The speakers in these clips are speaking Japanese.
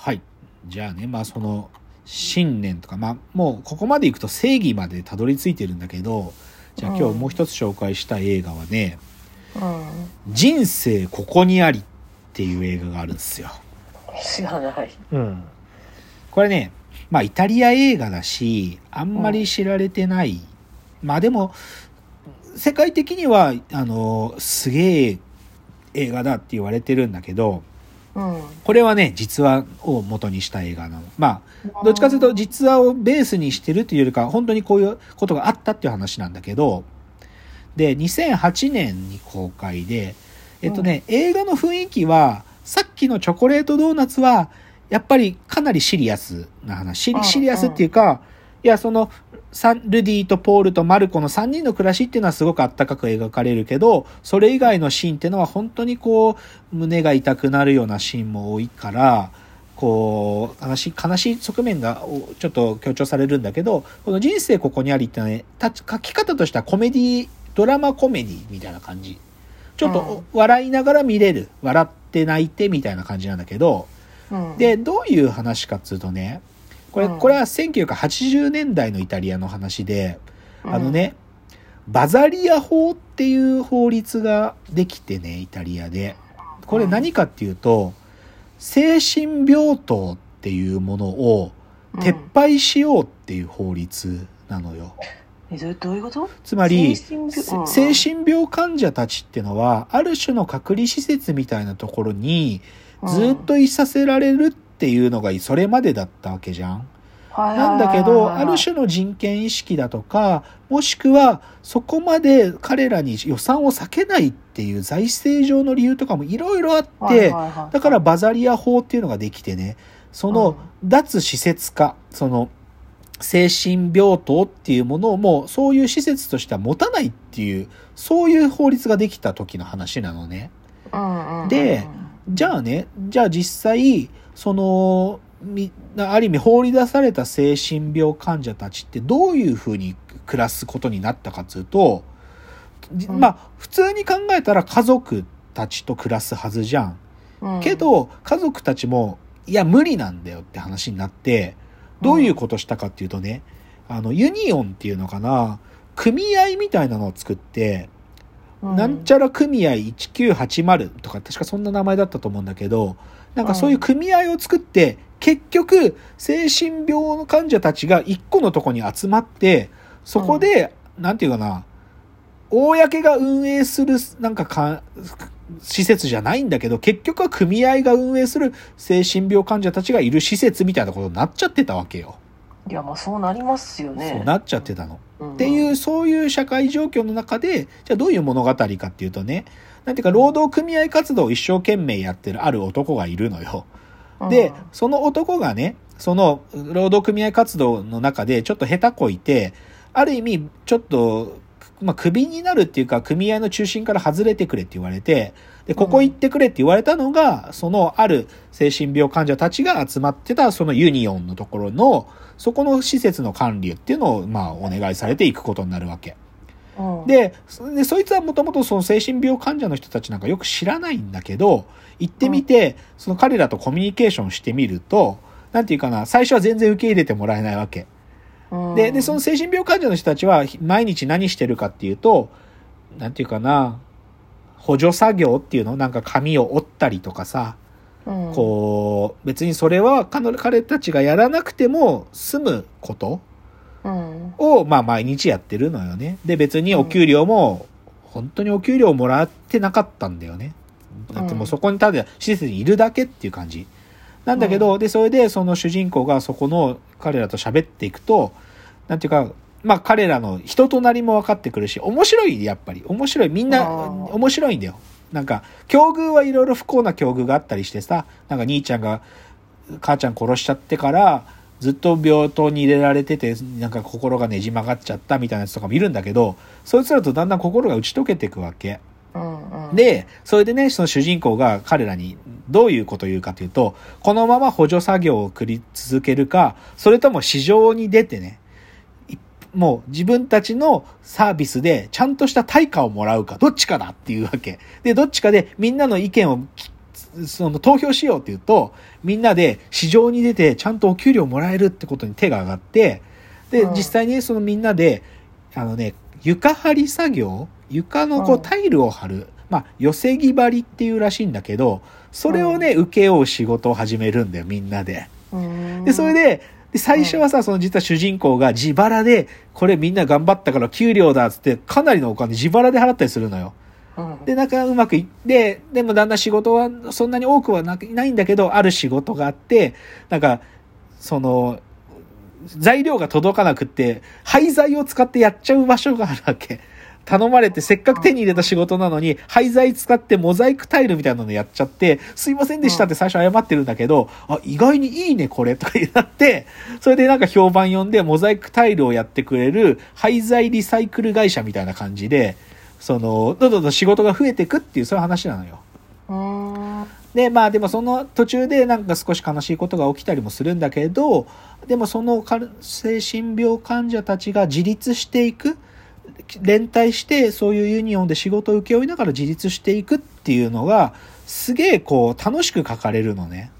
はい。じゃあね、まあその、信念とか、まあもうここまで行くと正義までたどり着いてるんだけど、じゃあ今日もう一つ紹介した映画はね、うん。人生ここにありっていう映画があるんですよ。知らない。うん。これね、まあイタリア映画だし、あんまり知られてない。まあでも、世界的には、あの、すげえ映画だって言われてるんだけど、うん。これはね、実話を元にした映画なの。まあ、どっちかというと実話をベースにしてるというよりか、本当にこういうことがあったっていう話なんだけど、で、2008年に公開で、えっとね、映画の雰囲気は、さっきのチョコレートドーナツは、やっぱりかなりシリアスな話。シうんリアスっていうか、いや、その、ルディとポールとマルコの3人の暮らしっていうのはすごくあったかく描かれるけど、それ以外のシーンっていうのは本当にこう、胸が痛くなるようなシーンも多いから、こう、悲しい、悲しい側面がちょっと強調されるんだけど、この人生ここにありってね、書き方としてはコメディ、ドラマコメディみたいな感じ。ちょっと笑いながら見れる。笑って泣いてみたいな感じなんだけど、うん。で、どういう話かっつうとね、これ、うん。これは1980年代のイタリアの話で、うん。あの。ね、バザリア法っていう法律ができてね、イタリアで。これ何かっていうと、精神病棟っていうものを撤廃しようっていう法律なのよ。え、どうどういうこと？つまり、精神病？うん。精神病患者たちってのは、ある種の隔離施設みたいなところにずっといさせられるっていうのがそれまでだったわけじゃん。なんだけど、ある種の人権意識だとか、もしくはそこまで彼らに予算を避けないっていう財政上の理由とかもいろいろあって、だからバザリア法っていうのができてね、その脱施設化、その精神病棟っていうものをもうそういう施設としては持たないっていう、そういう法律ができた時の話なのね。でじゃあね、じゃあ実際、その、みある意味放り出された精神病患者たちってどういうふうに暮らすことになったかっていうと、じうんまあ普通に考えたら家族たちと暮らすはずじゃん。け、ど家族たちもいや無理なんだよって話になってどういうことしたかっていうとね、あのユニオンっていうのかな組合みたいなのを作って、なんちゃゃら組合1980とか確かそんな名前だったと思うんだけどなんかそういう組合を作って結局精神病の患者たちが一個のとこに集まってそこで、なんていうかな公が運営するなんかか施設じゃないんだけど結局は組合が運営する精神病患者たちがいる施設みたいなことになっちゃってたわけよ。いや、まあそうなりますよね。そうなっちゃってたの。うんっていう、そういう社会状況の中で、じゃあどういう物語かっていうとね、なんていうか、労働組合活動を一生懸命やってるある男がいるのよ。で、その男がね、その労働組合活動の中でちょっと下手こいて、ある意味、ちょっと、まあ、クビになるっていうか、組合の中心から外れてくれって言われて、で、ここ行ってくれって言われたのが、そのある精神病患者たちが集まってた、そのユニオンのところの、そこの施設の管理っていうのを、まあ、お願いされていくことになるわけ。うん、で、そでそいつはもともとその精神病患者の人たちなんかよく知らないんだけど、行ってみて、その彼らとコミュニケーションしてみると、なんていうかな、最初は全然受け入れてもらえないわけ。うんで、で、その精神病患者の人たちは毎日何してるかっていうと、なんていうかな、補助作業っていうのなんか紙を折ったりとかさ、うん、こう、別にそれは彼彼たちがやらなくても済むことうん、を、まあ毎日やってるのよね。で、別にお給料も、本当にお給料もらってなかったんだよね。だってもうそこにただ施設にいるだけっていう感じ。なんだけど、で、それでその主人公がそこの彼らと喋っていくと、なんていうか、まあ彼らの人となりも分かってくるし、面白い、やっぱり。面白い。みんな、面白いんだよ。なんか、境遇はいろいろ不幸な境遇があったりしてさ、なんか兄ちゃんが母ちゃん殺しちゃってから、ずっと病棟に入れられてて、なんか心がねじ曲がっちゃったみたいなやつとかもいるんだけど、そいつらとだんだん心が打ち解けていくわけ。うんうん、で、それでね、その主人公が彼らにどういうことを言うかというと、このまま補助作業を繰り続けるか、それとも市場に出てね、いもう自分たちのサービスでちゃんとした対価をもらうか、どっちかだっていうわけ。で、どっちかでみんなの意見をきその投票しようって言うと、みんなで市場に出てちゃんとお給料もらえるってことに手が上がって、で、うん実際にそのみんなで、あのね、床張り作業床のこううんタイルを張る。まあ、寄せ木張りっていうらしいんだけど、それをね、請け負う仕事を始めるんだよ、みんなで。うんで、それで、で最初はさ、その実は主人公が自腹で、これみんな頑張ったから給料だっつって、かなりのお金自腹で払ったりするのよ。うんで、なんかうまくいって、でもだんだん仕事はそんなに多くはなくないんだけど、ある仕事があって、なんか、その、材料が届かなくって、廃材を使ってやっちゃう場所があるわけ。頼まれてせっかく手に入れた仕事なのに、廃材使ってモザイクタイルみたいなのやっちゃって、すいませんでしたって最初謝ってるんだけど、あ、意外にいいねこれとか言って、それでなんか評判呼んでモザイクタイルをやってくれる廃材リサイクル会社みたいな感じで、その、どんどんどん仕事が増えていくっていうそういう話なのよ。うんで、まあでもその途中でなんか少し悲しいことが起きたりもするんだけど、でもそのか精神病患者たちが自立していく、連帯してそういうユニオンで仕事を請け負いながら自立していくっていうのが、すげえこう楽しく書かれるのね。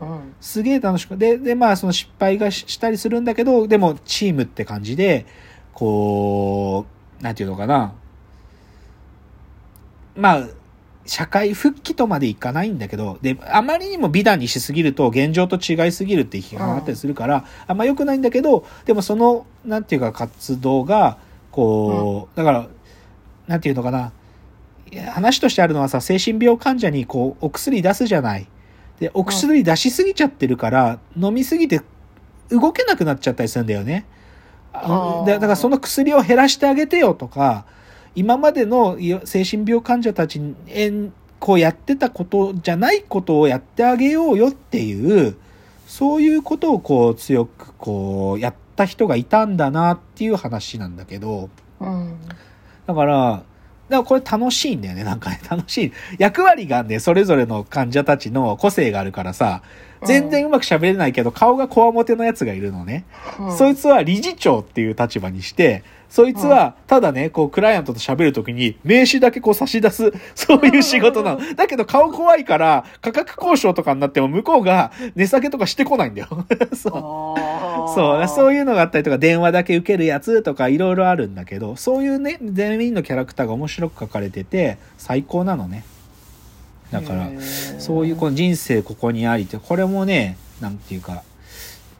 うんすげえ楽しく。で、で、まあその失敗がししたりするんだけど、でもチームって感じで、こう、なんていうのかな。まあ、社会復帰とまでいかないんだけど、で、あまりにも美談にしすぎると現状と違いすぎるって批判があったりするから、あんま良くないんだけど、でもその、なんていうか活動が、こう、だから、なんていうのかな。話としてあるのはさ、精神病患者にこう、お薬出すじゃない。で、お薬出しすぎちゃってるから、飲みすぎて動けなくなっちゃったりするんだよね。だからその薬を減らしてあげてよとか、今までの精神病患者たちに、えんこうやってたことじゃないことをやってあげようよっていう、そういうことをこう強くこうやった人がいたんだなっていう話なんだけど、うんだから、だからこれ楽しいんだよね、なんかね、楽しい。役割がね、それぞれの患者たちの個性があるからさ、全然うまく喋れないけど、顔がこわもてのやつがいるのね。うんそいつは理事長っていう立場にして、そいつはただね、こうクライアントと喋るときに名刺だけこう差し出す、そういう仕事なの。だけど顔怖いから価格交渉とかになっても向こうが値下げとかしてこないんだよ。そう。そう、そういいうのがあったりとか、電話だけ受けるやつとかいろいろあるんだけど、そういうね、全員のキャラクターが面白く書かれてて、最高なのね。だから、そういうこの人生ここにありって、これもね、なんていうか、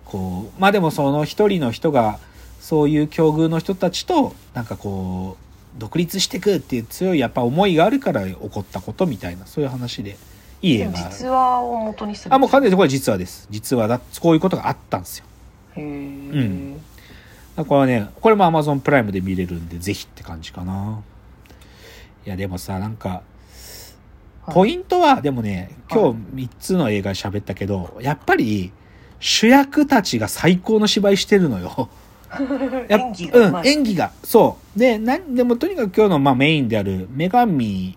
こう、まあでもその一人の人が、そういう境遇の人たちと、なんかこう、独立していくっていう強いやっぱ思いがあるから起こったことみたいな、そういう話で、いい映画。実話を元にするあ、もう完全にこれ実話です。実話だ。こういうことがあったんですよ。へえんだからね、これも Amazon プライムで見れるんで、ぜひって感じかな。いや、でもさ、なんか、ポイントは、でもね、今日3つの映画喋ったけど、やっぱり、主役たちが最高の芝居してるのよ。演技がうん、い演技が。そう。で、なんでもとにかく今日のまあメインである、女神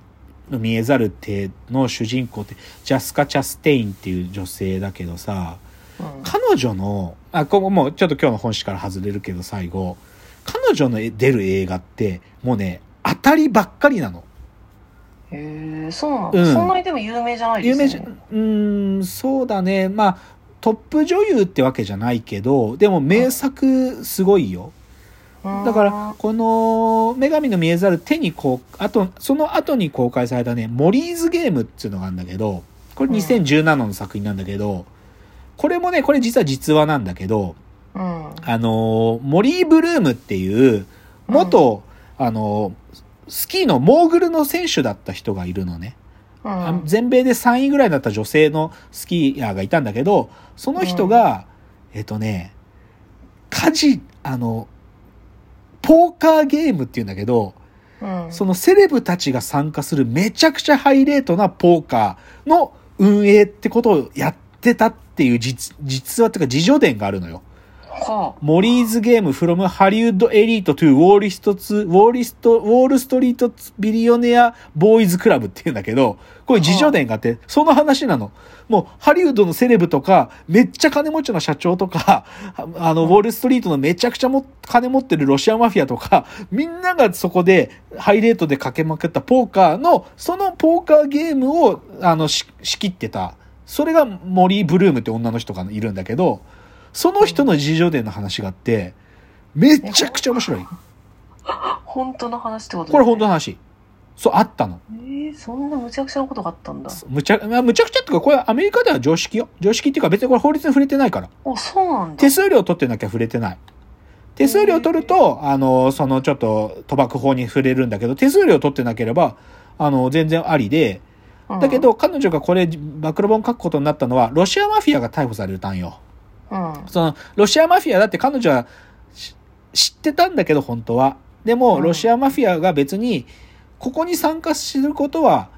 の見えざる手の主人公って、ジャスカ・チャステインっていう女性だけどさ、うん彼女の、あ、ここもうちょっと今日の本誌から外れるけど最後、彼女の出る映画って、もうね、当たりばっかりなの。へえそうなんだ、うん。そんなにでも有名じゃないですね。有名じゃ、うーん、そうだね。まあ、トップ女優ってわけじゃないけど、でも名作すごいよ。だから、この、女神の見えざる手にこう、あと、その後に公開されたね、モリーズゲームっていうのがあるんだけど、これ2017の作品なんだけど、これもね、これ実は実話なんだけど、うん。あのー、モリー・ブルームっていう、元、あのー、スキーのモーグルの選手だった人がいるのね。うんあ全米で3位ぐらいだった女性のスキーヤーがいたんだけど、その人が、えっとね、家事、あの、ポーカーゲームっていうんだけど、うんそのセレブたちが参加するめちゃくちゃハイレートなポーカーの運営ってことをやってたっていう実実話っていうか自叙伝があるのよ。モリーズゲーム from ハリウッドエリート to ウォールストツ、ウォールスト、ウォールストリートツビリオネアボーイズクラブって言うんだけど、これ自叙伝があって、その話なの。もうハリウッドのセレブとか、めっちゃ金持ちの社長とか、あの、ウォールストリートのめちゃくちゃも金持ってるロシアマフィアとか、みんながそこでハイレートでかけまくったポーカーの、そのポーカーゲームを、あの、仕切ってた。それがモリー・ブルームって女の人がいるんだけど、その人の自叙伝の話があって、めちゃくちゃ面白い。あ。本当の話ってことこれ本当のの。話。そう、あったの。えー、そんなむちゃくちゃなことがあったんだ。むちゃ、まあむちゃくちゃっていうか、これアメリカでは常識よ。常識っていうか別にこれ法律に触れてないから。あ、そうなんだ。手数料取ってなきゃ触れてない。手数料取ると、あの、そのちょっと賭博法に触れるんだけど、手数料取ってなければ、あの、全然ありで、うんだけ、ど彼女がこれ、暴露本書くことになったのは、ロシアマフィアが逮捕されたんよ。うん。その、ロシアマフィアだって彼女はし知ってたんだけど、本当は。でも、うんロシアマフィアが別に、ここに参加することは、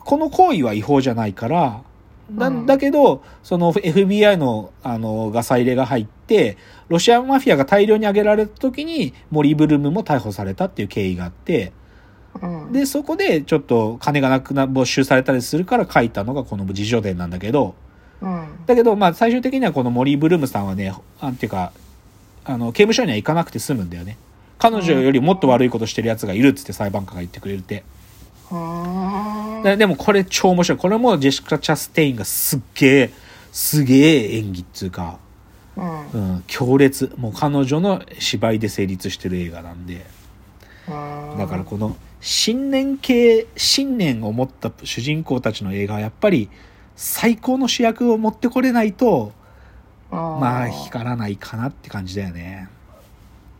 この行為は違法じゃないから、なうんんだけど、その FBI の、あの、ガサ入れが入って、ロシアマフィアが大量に挙げられた時に、モリー・ブルームも逮捕されたっていう経緯があって、うん。で、そこでちょっと金がなくな、没収されたりするから書いたのがこの自叙伝なんだけど、うん。だけど、まあ、最終的にはこのモリー・ブルームさんはね、なんていうか、あの、刑務所には行かなくて済むんだよね。彼女よりもっと悪いことしてる奴がいるっつって裁判官が言ってくれて。うーん。ででもこれ超面白い。これもジェシカ・チャステインがすっげえ、すげえ演技っつうか、うん。うん、強烈。もう彼女の芝居で成立してる映画なんで。うんだからこの信念系、信念を持った主人公たちの映画はやっぱり最高の主役を持ってこれないと、まあ光らないかなって感じだよね。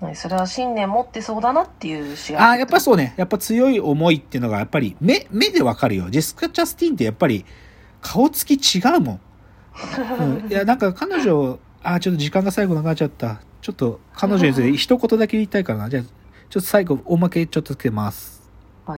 何それは信念持ってそうだなっていう詩ああ、やっぱう。そうね。やっぱ強い思いっていうのがやっぱり目、目でわかるよ。ジェスカ・チャスティンってやっぱり顔つき違うもん。うん、いや、なんか彼女、あーちょっと時間が最後なくなっちゃった。ちょっと彼女について一言だけ言いたいからな。じゃあ、ちょっと最後おまけちょっとつけます。